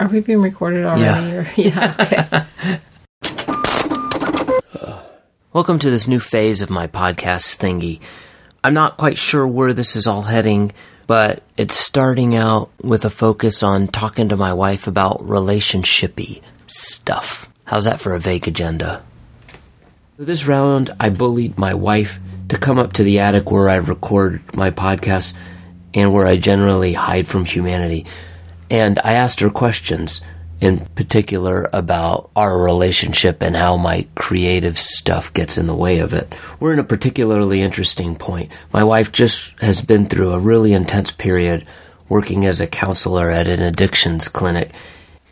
Are we being recorded already? Yeah. Or, yeah. Okay. Welcome to this new phase of my podcast thingy. I'm not quite sure where this is all heading, but it's starting out with a focus on talking to my wife about relationshipy stuff. How's that for a vague agenda? This round, I bullied my wife to come up to the attic where I record my podcast and where I generally hide from humanity. And I asked her questions, in particular about our relationship and how my creative stuff gets in the way of it. We're in a particularly interesting point. My wife just has been through a really intense period working as a counselor at an addictions clinic.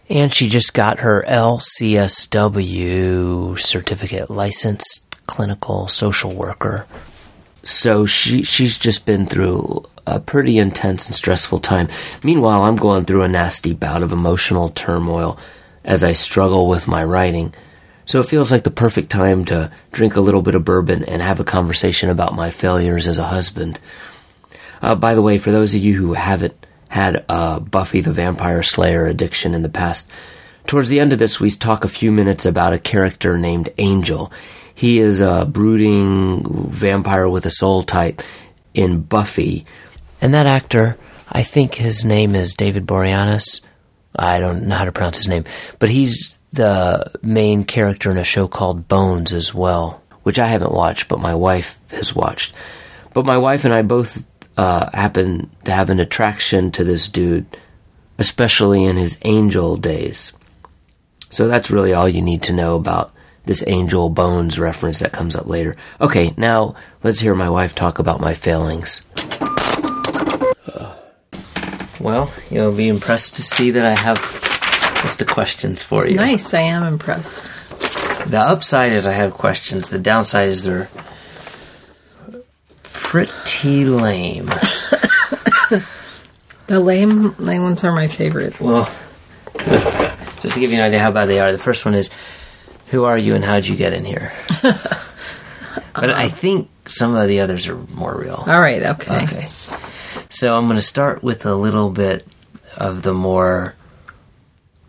And she just got her LCSW certificate, licensed clinical social worker. So she she's just been through a pretty intense and stressful time. Meanwhile, I'm going through a nasty bout of emotional turmoil as I struggle with my writing. So it feels like the perfect time to drink a little bit of bourbon and have a conversation about my failures as a husband. Uh, by the way, for those of you who haven't had a Buffy the Vampire Slayer addiction in the past, towards the end of this, we talk a few minutes about a character named Angel. He is a brooding vampire with a soul type in Buffy. And that actor, I think his name is David Boreanaz. I don't know how to pronounce his name, but he's the main character in a show called Bones as well, which I haven't watched, but my wife has watched. But my wife and I both uh, happen to have an attraction to this dude, especially in his angel days. So that's really all you need to know about this Angel Bones reference that comes up later. Okay, now let's hear my wife talk about my failings. Uh, well, you'll be impressed to see that I have a list of questions for you. Nice. I am impressed. The upside is I have questions. The downside is they're pretty lame. The lame, lame ones are my favorite. Well, just to give you an idea how bad they are, the first one is Who are you and how'd you get in here? but I uh-huh. think some of the others are more real. All right. Okay. Okay. So I'm going to start with a little bit of the more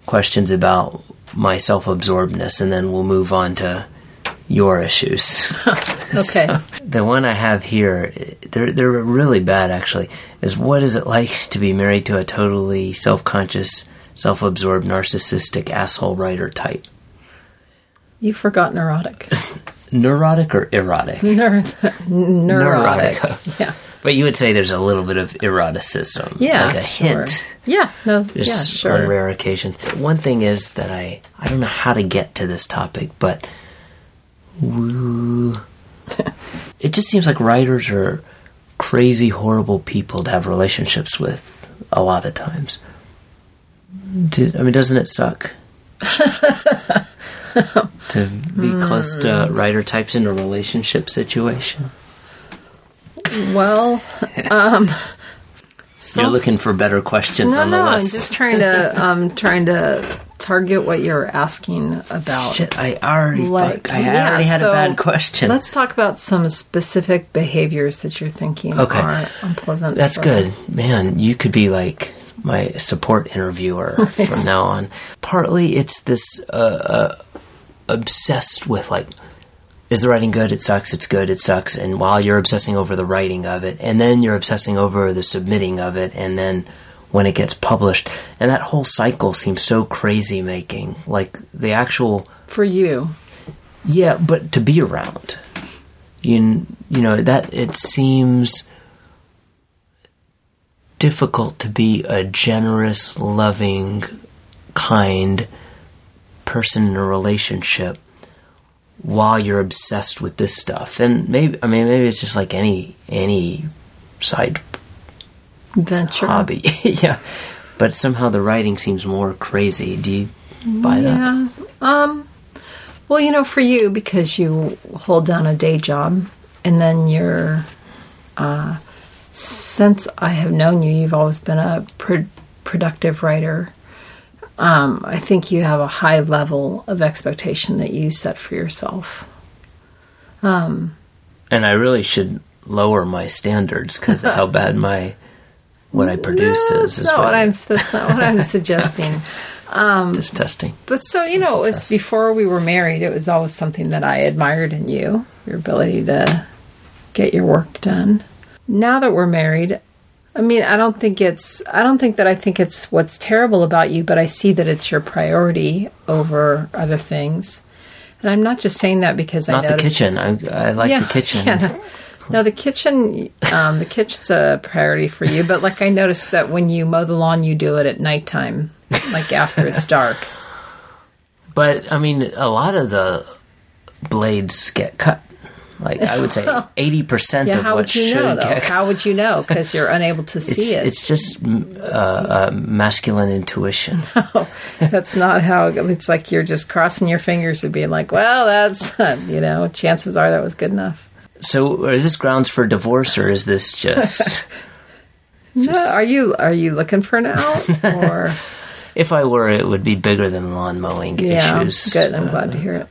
questions about my self absorbedness, and then we'll move on to your issues. Okay. So, the one I have here, they're, they're really bad actually, is what is it like to be married to a totally self conscious, self absorbed, narcissistic asshole writer type? You forgot neurotic. Neurotic or erotic? Ner- neurotic. Neurotic. Yeah. But you would say there's a little bit of eroticism. Yeah. Like a sure. hint. Yeah. No. just yeah. Sure. on rare occasions. One thing is that I I don't know how to get to this topic, but woo, it just seems like writers are crazy, horrible people to have relationships with a lot of times. Did, I mean, doesn't it suck? to be close to writer types in a relationship situation. Well, um, You're looking for better questions no, on the no. I'm just trying to um trying to target what you're asking about. Shit, I already Like, fuck, I yeah, already had so a bad question. Let's talk about some specific behaviors that you're thinking Okay. are unpleasant. That's good. Man, you could be like my support interviewer from now on. Partly it's this uh, uh, obsessed with like, is the writing good? It sucks. It's good. It sucks. And while you're obsessing over the writing of it, and then you're obsessing over the submitting of it, and then when it gets published, and that whole cycle seems so crazy making. Like the actual For you, yeah, but to be around, you you know that it seems difficult to be a generous, loving, kind person in a relationship while you're obsessed with this stuff. And maybe I mean maybe it's just like any any side venture. hobby. yeah. But somehow the writing seems more crazy. Do you buy that? Yeah. Um. Well, you know, for you because you hold down a day job, and then you're. Uh, since I have known you, you've always been a pro- productive writer. Um, I think you have a high level of expectation that you set for yourself. and I really should lower my standards because of how bad my what I produce No, is. that's is not what I'm. That's not what I'm suggesting. Just testing. But so you know, it was before we were married. It was always something that I admired in you, your ability to get your work done. Now that we're married, I mean, I don't think it's. I don't think that I think it's what's terrible about you, but I see that it's your priority over other things. And I'm not just saying that because I Not the kitchen. I, I like the kitchen. yeah, no. No, the kitchen. Um, the kitchen's a priority for you, but like I noticed that when you mow the lawn, you do it at nighttime, like after it's dark. But I mean, a lot of the blades get cut. Like I would say, eighty percent Yeah, of how what would you should know though? get. How would you know? Because you're unable to It's, see it. it's just mm, uh, uh, masculine intuition. No, That's not how it's like. You're just crossing your fingers and being like, "Well, that's you know." Chances are that was good enough. so, is this grounds for divorce, or is this just? No, are you are you looking for an out or? if I were, it would be bigger than lawn mowing Yeah, issues. good. I'm glad to hear it.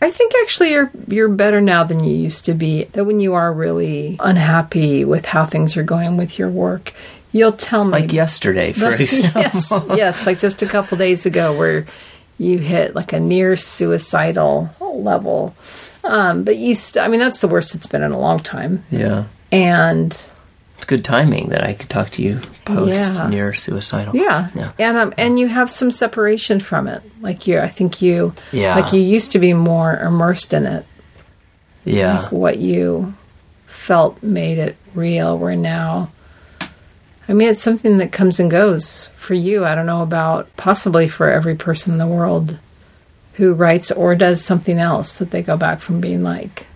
I think actually you're you're better now than you used to be. That when you are really unhappy with how things are going with your work, you'll tell me. Like yesterday, for example. yes, yes, like just a couple days ago, where you hit like a near suicidal level. Um, but you, st- I mean, that's the worst it's been in a long time, Yeah. and Good timing that I could talk to you post Yeah. near suicidal. Yeah. Yeah. And um and you have some separation from it. Like you I think you Yeah. like you used to be more immersed in it. Yeah. Like what you felt made it real where now I mean it's something that comes and goes for you. I don't know about possibly for every person in the world who writes or does something else that they go back from being like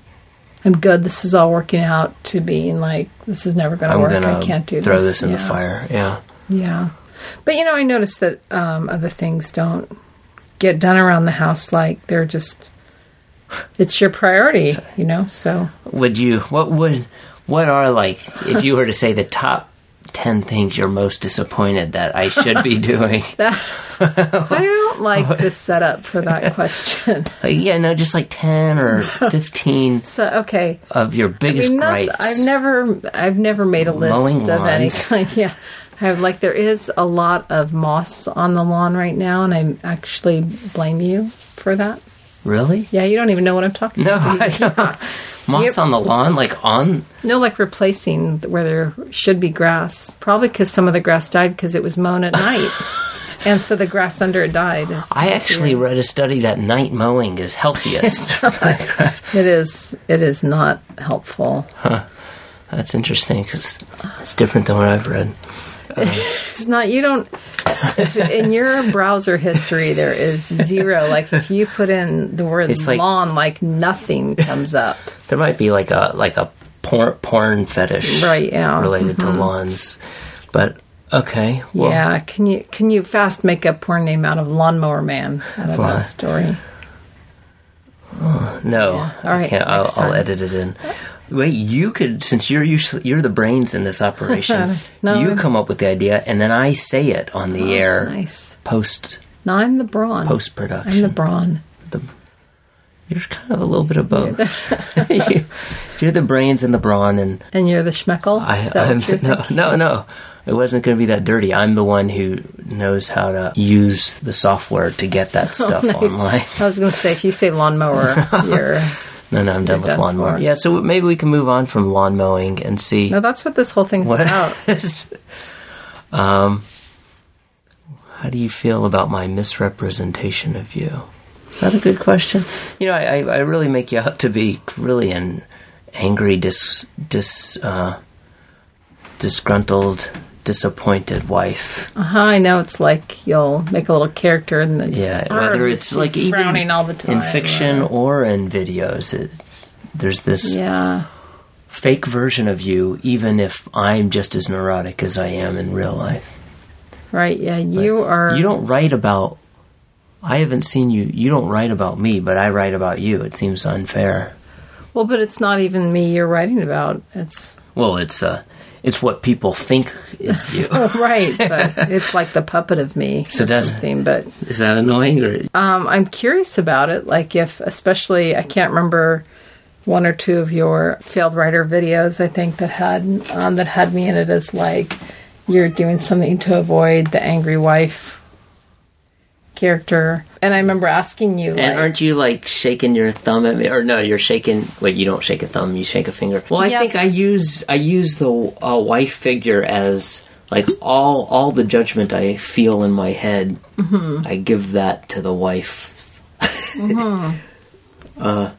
I'm good. This is all working out to being like this is never going to work. I can't do throw this. Throw this in the fire. Yeah. Yeah. But you know, I noticed that um, other things don't get done around the house like they're just it's your priority, you know? So Would you? What would? What are like? If you were to say the top ten things you're most disappointed that I should be doing? I don't like the setup for that question. Yeah, no, just like ten or fifteen So okay. of your I biggest mean, not- gripes. I've never I've never made a list Mowing of any kind. Yeah. I have like there is a lot of moss on the lawn right now and I actually blame you for that. really? Yeah, you don't even know what I'm talking No, about. I don't. Moss Yep. on the lawn, like on. No, like replacing where there should be grass. Probably because some of the grass died because it was mown at night, and so the grass under it died. I actually read a study that night mowing is healthiest. it is it is not helpful. Huh. That's interesting because it's different than what I've read. It's not. You don't. If, in your browser history, there is zero. Like if you put in the word It's like- lawn, like nothing comes up. There might be like a like a porn, porn fetish, Right, yeah. Mm-hmm. related to lawns. But okay, well, yeah. Can you can you fast make a porn name out of lawnmower man out of that story? No, Yeah. All I can't. I'll, I'll edit it in. Wait, you could since you're usually you're the brains in this operation. No, you I'm- come up with the idea, and then I say it on the oh, air Nice. post No, I'm the brawn. post production. I'm the brawn. You're kind of a little bit of both. you, you're the brains and the brawn, and And you're the schmeckle? I, Is that I'm what you're no, no, no. It wasn't going to be that dirty. I'm the one who knows how to use the software to get that stuff Oh, Nice. online. I was going to say, if you say lawnmower, you're. No, no, I'm done with done lawnmower. Yeah, so maybe we can move on from lawn mowing and see No, that's what this whole thing's what about. is. Um, how do you feel about my misrepresentation of you? Is that a good question? You know, I, I, I really make you out to be really an angry, dis, dis, uh, disgruntled, disappointed wife. Uh-huh, I know it's like you'll make a little character and then just, Yeah, whether he's- it's like even all the time. in fiction or- or in videos, it's, there's this yeah. fake version of you, even if I'm just as neurotic as I am in real life. Right, yeah. You are. You don't write about. I haven't seen you. You don't write about me, but I write about you. It seems unfair. Well, but it's not even me you're writing about. It's. Well, it's uh, it's what people think is you. Right, but it's like the puppet of me So does- something. But is that annoying or? Um, I'm curious about it. Like, if, especially, I can't remember one or two of your failed writer videos. I think that had um, that had me in it as like you're doing something to avoid the angry wife, character. And I remember asking you, And like, aren't you like shaking your thumb at me? Or no, you're shaking. Wait, you don't shake a thumb. You shake a finger. Well, I Yes. think I use I use the uh, wife figure as like all all the judgment I feel in my head. Mm-hmm. I give that to the wife. uh,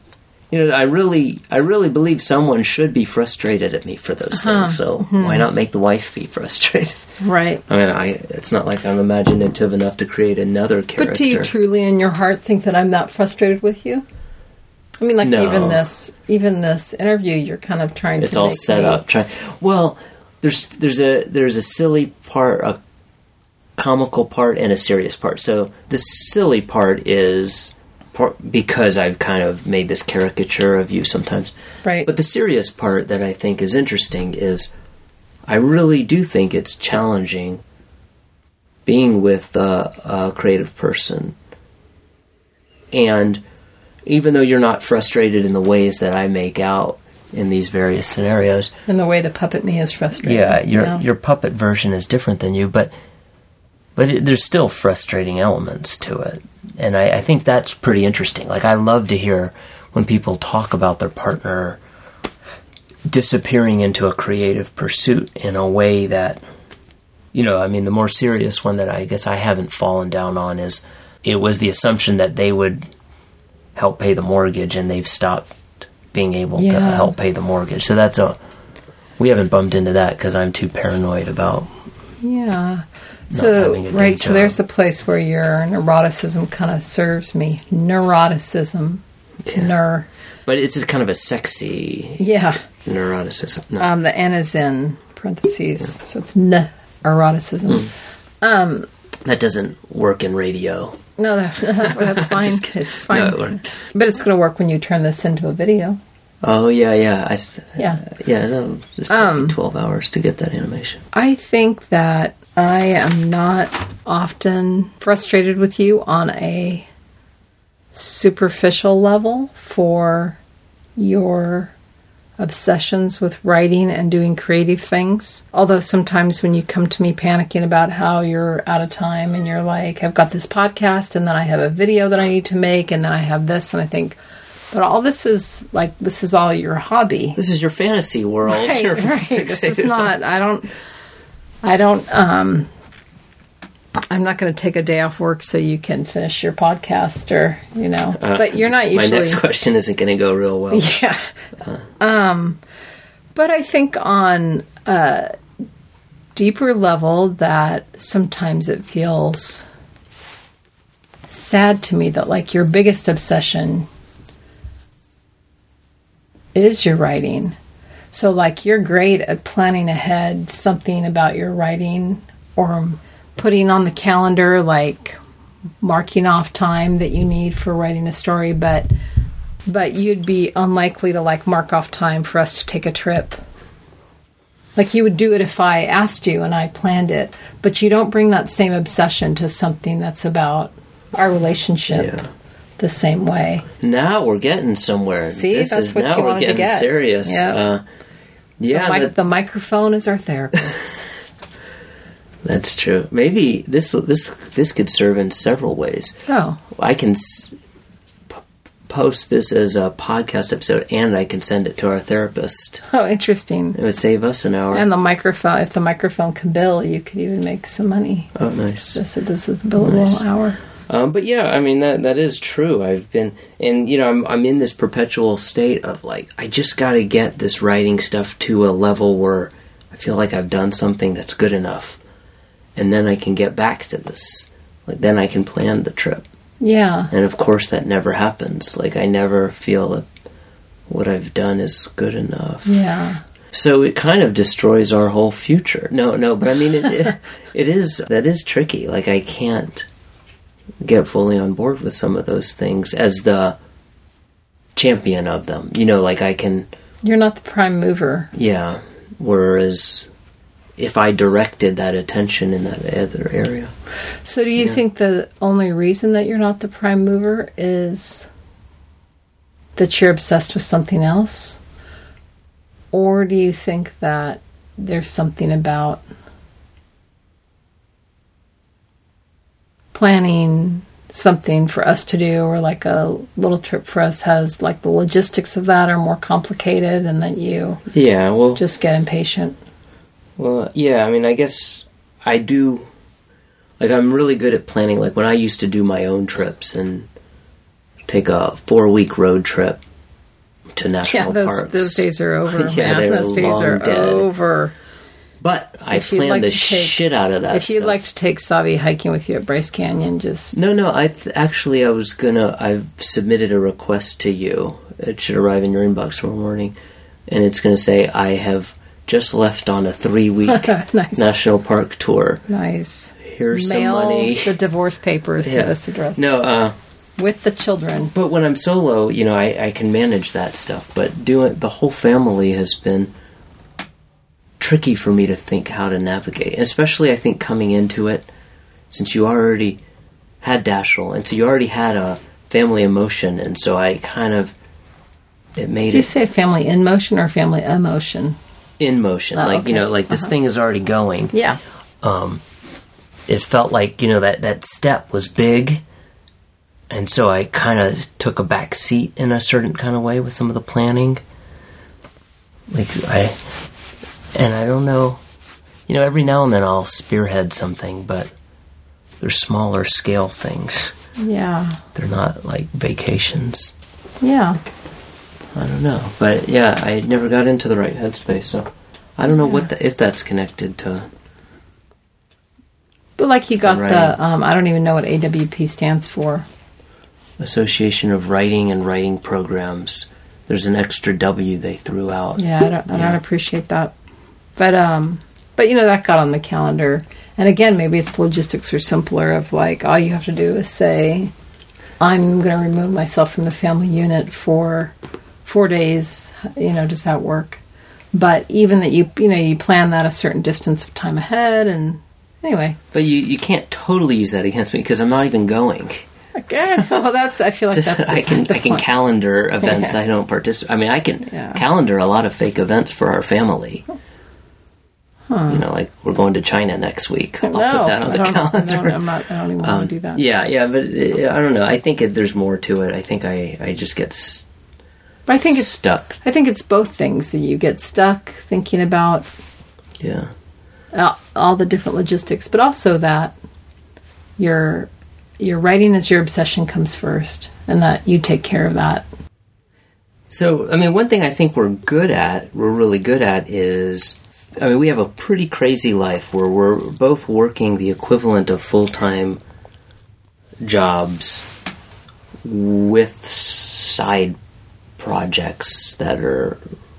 you know, I really I really believe someone should be frustrated at me for those Uh-huh. things. So Mm-hmm. why not make the wife be frustrated? right? I mean, I it's not like I'm imaginative enough to create another character. But do you truly, in your heart, think that I'm that frustrated with you? I mean, like No. even this, even this interview, you're kind of trying it's to. all set me- up. Try well. There's there's a there's a silly part, a comical part, and a serious part. So the silly part is because I've kind of made this caricature of you sometimes. right? But the serious part that I think is interesting is I really do think it's challenging being with a, a creative person. And even though you're not frustrated in the ways that I make out in these various scenarios, and the way the puppet me is frustrated. yeah, your Yeah. your puppet version is different than you, but but it, there's still frustrating elements to it, and I, I think that's pretty interesting. Like I love to hear when people talk about their partner disappearing into a creative pursuit in a way that you know. I mean, the more serious one that I guess I haven't fallen down on is it was the assumption that they would help pay the mortgage, and they've stopped being able to help pay the mortgage. So that's a we haven't bumped into that because I'm too paranoid about. Yeah. So having a day right, so there's the place where your neuroticism kind of serves me. Neuroticism. Ner. But it's kind of a sexy Yeah. neuroticism. No. Um, the N is in parentheses, so it's n eroticism. Hmm. that doesn't work in radio. No, that, that's fine. It's fine. No, it but it's going to work when you turn this into a video. Oh yeah, yeah, I, Yeah. yeah. That'll just take Um, me twelve hours to get that animation. I think that I am not often frustrated with you on a superficial level for your obsessions with writing and doing creative things. Although sometimes when you come to me panicking about how you're out of time and you're like, I've got this podcast and then I have a video that I need to make and then I have this and I think, but all this is like, this is all your hobby. This is your fantasy world. Right, You're right. This is not. I don't. I don't. Um, I'm not going to take a day off work so you can finish your podcast, or you know. but you're not Uh, My next question isn't going to go real well. Yeah. Um, but I think on a deeper level that sometimes it feels sad to me that like your biggest obsession is your writing. So like you're great at planning ahead something about your writing or putting on the calendar like marking off time that you need for writing a story, but but you'd be unlikely to like mark off time for us to take a trip. Like you would do it if I asked you and I planned it, but you don't bring that same obsession to something that's about our relationship Yeah. The same way. Now we're getting somewhere. See, this that's is what now you we're wanted to getting get. serious. Yeah. Uh, yeah, the, mic- that- the microphone is our therapist. that's true. Maybe this this this could serve in several ways. oh, I can s- p- post this as a podcast episode, and I can send it to our therapist. oh, interesting. It would save us an hour. And the microphone, if the microphone can bill, you could even make some money. oh, nice. This, this is a billable Nice. hour. Um, but yeah, I mean that that is true. I've been, and you know, I'm I'm in this perpetual state of like, I just got to get this writing stuff to a level where I feel like I've done something that's good enough, and then I can get back to this. Like then I can plan the trip, Yeah. and of course that never happens. Like I never feel that what I've done is good enough. Yeah. So it kind of destroys our whole future. No, no, but I mean it, it, it is that is tricky. Like I can't get fully on board with some of those things as the champion of them. You know, like I can You're not the prime mover. yeah, whereas if I directed that attention in that other area. So, do you think the only reason that you're not the prime mover is that you're obsessed with something else? Or do you think that there's something about planning something for us to do or like a little trip for us has like the logistics of that are more complicated and that you Yeah, well, just get impatient. Well, yeah, I mean, I guess I do. Like, I'm really good at planning. Like, when I used to do my own trips and take a four week road trip to national Yeah, those, parks. those days are over. Yeah, man. those days are dead. over. But I If planned like the take- shit out of that if you'd stuff. like to take Savi hiking with you at Bryce Canyon, just No, no, I th- actually I was gonna. I've submitted a request to you. It should arrive in your inbox tomorrow morning, and it's gonna say I have just left on a three week nice, national park tour. nice. Here's Mail some money. the divorce papers Yeah. to this address No, uh, with the children. But when I'm solo, you know, I, I can manage that stuff. But doing the whole family has been tricky for me to think how to navigate. And especially, I think coming into it, since you already had Dashel, and so you already had a family emotion, and so I kind of it made Did you it say family in motion or family emotion? in motion. Oh, like you know, like this thing is already going. Yeah. Um, it felt like you know that that step was big and so i kind of took a back seat in a certain kind of way with some of the planning like i and i don't know you know every now and then i'll spearhead something but they're smaller scale things Yeah. they're not like vacations Yeah. i don't know but yeah i never got into the right headspace so i don't know what the, if that's connected to But like you got the um, I don't even know what AWP stands for. Association of Writing and Writing Programs. There's an extra W they threw out. Yeah, I don't, I Yeah. don't appreciate that. But um, but you know that got on the calendar. And again, maybe it's logistics are simpler. Of like, all you have to do is say, "I'm going to remove myself from the family unit for four days." You know, does that work? But even that you you know you plan that a certain distance of time ahead, and anyway, But you, you can't totally use that against me because I'm not even going. okay. well, that's I feel like that's I can I can calendar events Yeah. I don't participate. I mean, I can Yeah. calendar a lot of fake events for our family. You know, like we're going to China next week. I'll no, put that on I the calendar. I don't, I'm not. I don't even want to do that. Um, Yeah, yeah, but uh, I don't know. I think it, there's more to it. I think I, I just get s- But I think it's stuck. I think it's both things that you get stuck thinking about Yeah. all, all the different logistics, but also that your your writing as your obsession comes first, and that you take care of that. So, I mean, one thing I think we're good at, we're really good at is, I mean, we have a pretty crazy life where we're both working the equivalent of full time jobs with side projects that are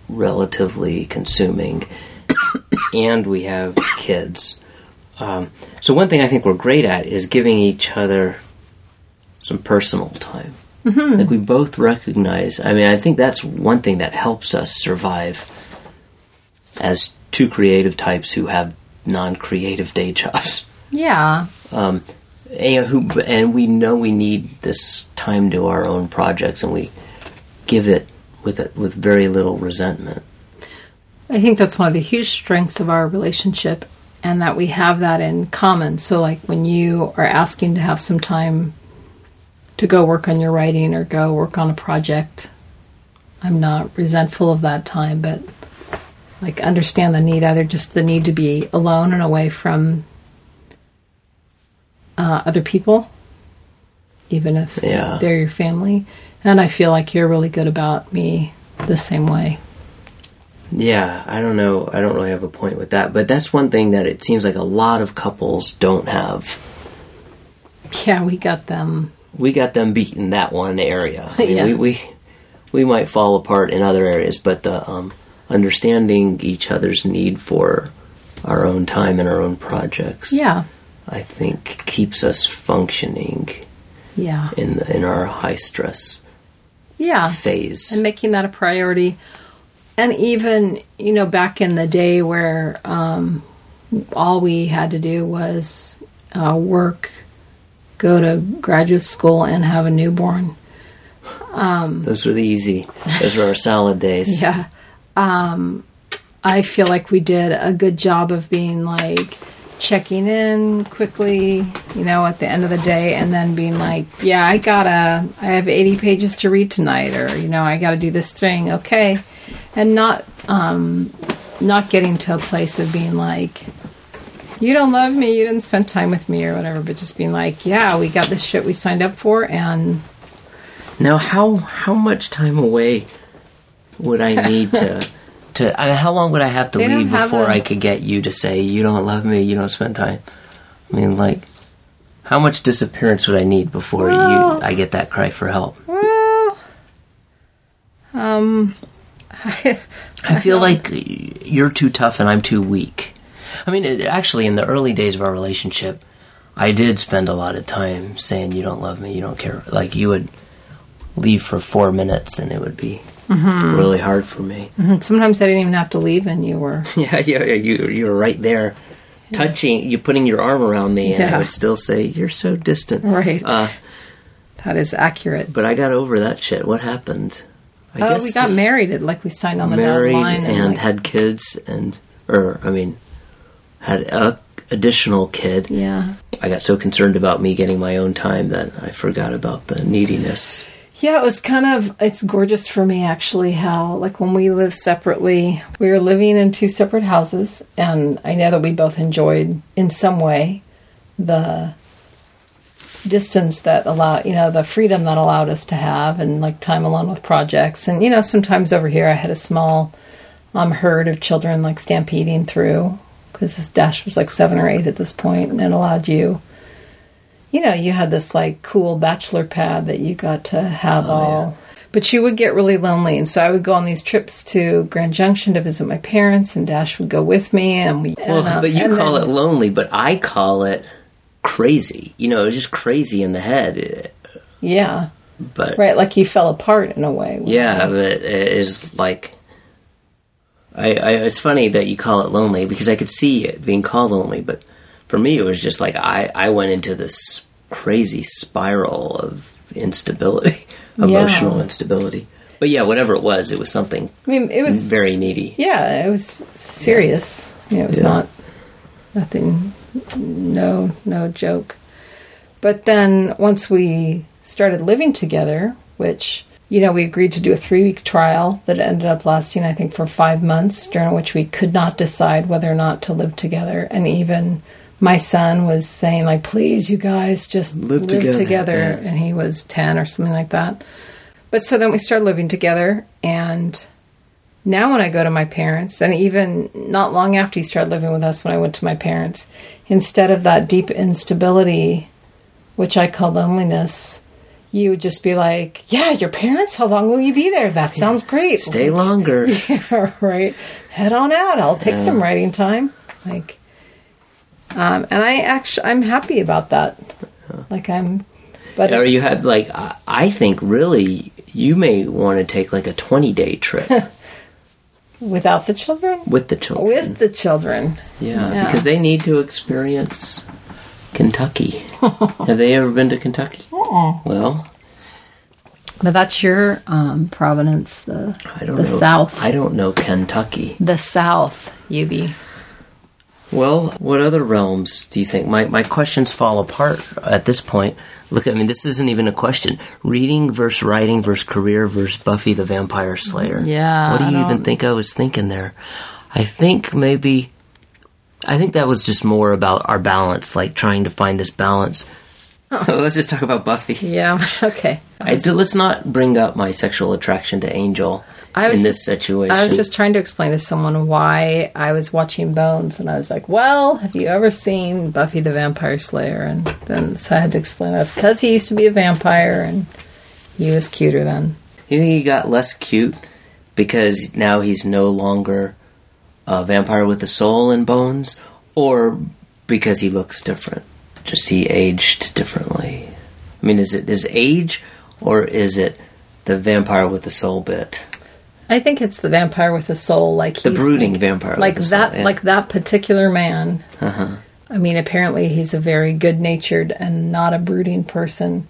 relatively consuming, and we have kids. Um, so, one thing I think we're great at is giving each other some personal time. Like we both recognize. I mean, I think that's one thing that helps us survive as two creative types who have non-creative day jobs. Yeah, um, And who and we know we need this time to our own projects, and we give it with it with very little resentment. I think that's one of the huge strengths of our relationship, and that we have that in common. So, like when you are asking to have some time to go work on your writing or go work on a project, I'm not resentful of that time, but like understand the need, either just the need to be alone and away from uh, other people, even if Yeah. they're your family. And I feel like you're really good about me the same way. Yeah, I don't know. I don't really have a point with that, but that's one thing that it seems like a lot of couples don't have. Yeah, we got them. we got them beat in that one area. I mean, Yeah. we, we we might fall apart in other areas, but the um, understanding each other's need for our own time and our own projects, Yeah, I think keeps us functioning yeah, in the, in our high stress yeah. phase. And making that a priority. And even, you know, back in the day where um, all we had to do was uh, work, go to graduate school, and have a newborn. Those were the easy. Those were our salad days. Yeah. Um, I feel like we did a good job of being like, checking in quickly, you know, at the end of the day, and then being like, "Yeah, I gotta, I have eighty pages to read tonight," or you know, "I gotta do this thing." Okay, and not, um, not getting to a place of being like, "You don't love me, you didn't spend time with me," or whatever, but just being like, "Yeah, we got this shit we signed up for," and Now, how how much time away would I need to to? I mean, how long would I have to They leave have before a- I could get you to say you don't love me, you don't spend time? I mean, like, how much disappearance would I need before Well- you I get that cry for help? well, um, I feel like you're too tough and I'm too weak. I mean, it, actually, in the early days of our relationship, I did spend a lot of time saying you don't love me, you don't care. Like you would leave for four minutes, and it would be Mm-hmm. really hard for me. sometimes I didn't even have to leave, and you were. Yeah, yeah, yeah, you you were right there, touching, you putting your arm around me, and Yeah. I would still say you're so distant. Right. Uh, That is accurate. but I got over that shit. What happened? I Oh, we got married. It like we signed on the dotted line and like, had kids, and or I mean, had a additional kid. yeah, I got so concerned about me getting my own time that I forgot about the neediness. Yeah. It was kind of. It's gorgeous for me actually. How like when we lived separately, we were living in two separate houses, and I know that we both enjoyed in some way the distance that allowed you know the freedom that allowed us to have and like time alone with projects and you know sometimes over here i had a small um, herd of children like stampeding through because this dash was like seven or eight at this point and it allowed you you know you had this like cool bachelor pad that you got to have all but you would get really lonely and so i would go on these trips to grand junction to visit my parents and dash would go with me and we Well, and, um, but you and call then- it lonely, but I call it crazy. You know, it was just crazy in the head. yeah But right like you fell apart in a way yeah, but it is like. I, I, it's funny that you call it lonely because I could see it being called lonely, but for me it was just like I, I went into this crazy spiral of instability, emotional instability. But yeah, whatever it was, it was something i mean it was very needy. Yeah, it was serious. You know, it was Yeah. not nothing, no, no joke. But then once we started living together, which you know we agreed to do a three week trial that ended up lasting, I think, for five months, during which we could not decide whether or not to live together, and even. My son was saying, like, please, you guys, just Live live, together, together. yeah. And he was 10 or something like that. But so then we started living together, and now when I go to my parents, and even not long after he started living with us, when I went to my parents, instead of that deep instability, which I call loneliness, you would just be like, "Yeah, your parents. How long will you be there? That sounds great. Stay longer. Yeah, right. Head on out. I'll take some writing time. Like, um, and I actually, I'm happy about that. Like, I'm. But Or you had like I, I think really you may want to take like a twenty day trip without the children, with the children. with the children. yeah, yeah. because they need to experience Kentucky. Have they ever been to Kentucky? Well, But that's your um, Providence, the I don't the know. South, I don't know Kentucky. the South, UB. Well, what other realms do you think? My my questions fall apart at this point. Look, I mean, this isn't even a question. Reading versus writing versus career versus Buffy the Vampire Slayer. Yeah, What do you even think I was thinking there? I think maybe. I think that was just more about our balance, like trying to find this balance. Oh. Let's just talk about Buffy. Yeah. Okay. I let's not bring up my sexual attraction to Angel I was in this just- situation. I was just trying to explain to someone why I was watching Bones, and I was like, "Well, have you ever seen Buffy the Vampire Slayer?" And then so I had to explain that's because he used to be a vampire, and he was cuter then. You think he got less cute because now he's no longer a vampire with a soul and bones, or because he looks different? Just he aged differently. I mean, is it his age, or is it the vampire with the soul bit? I think it's the vampire with a soul, like The brooding like, vampire, like the soul, that, yeah. like that particular man. Uh-huh. I mean, apparently he's a very good-natured and not a brooding person.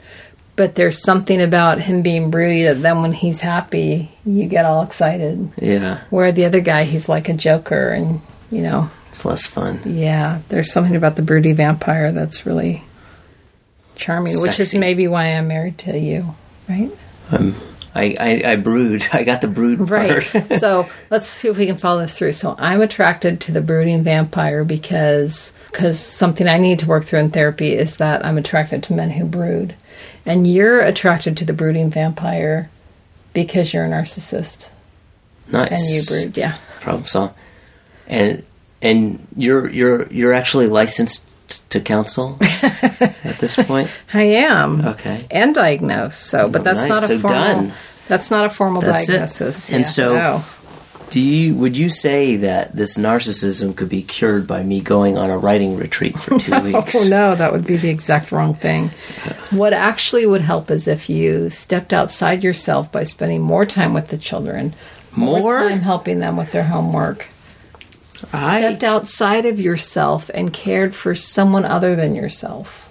But there's something about him being broody that then when he's happy, you get all excited. Yeah, Where the other guy, he's like a joker, and you know, It's less fun. Yeah, there's something about the broody vampire that's really charming, which is maybe why I'm married to you, right? Um, I, I, I brood. I got the brood Right. so let's see if we can follow this through. So I'm attracted to the brooding vampire because because something I need to work through in therapy is that I'm attracted to men who brood, and you're attracted to the brooding vampire because you're a narcissist nice. and you brood. Yeah. Problem solved. And and you're you're you're actually licensed to counsel at this point. I am. Okay. And diagnosed. So, but Oh, that's nice. not a So formal. done. That's not a formal That's it. diagnosis. And Yeah. so- No. Do you would you say that this narcissism could be cured by me going on a writing retreat for two weeks? Oh no, that would be the exact wrong thing. What actually would help is if you stepped outside yourself by spending more time with the children, More? time helping them with their homework. I Stepped outside of yourself and cared for someone other than yourself.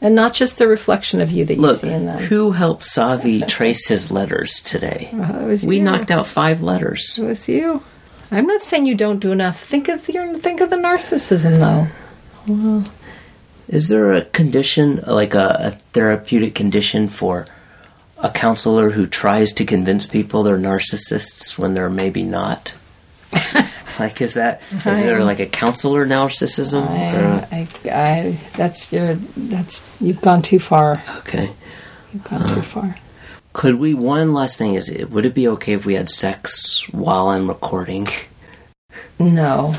And not just the reflection of you that you see in them. Who helped Savi trace his letters today? Uh, it was we you. knocked out five letters. It was you. I'm not saying you don't do enough. Think of your think of the narcissism though. Well, Is there a condition, like a, a therapeutic condition for a counselor who tries to convince people they're narcissists when they're maybe not? like, is that is there like a counselor narcissism? Or- I, I, I, that's your, that's you've gone too far. okay. You've gone too uh, far. Could we? One last thing is, it would it be okay if we had sex while I'm recording? No,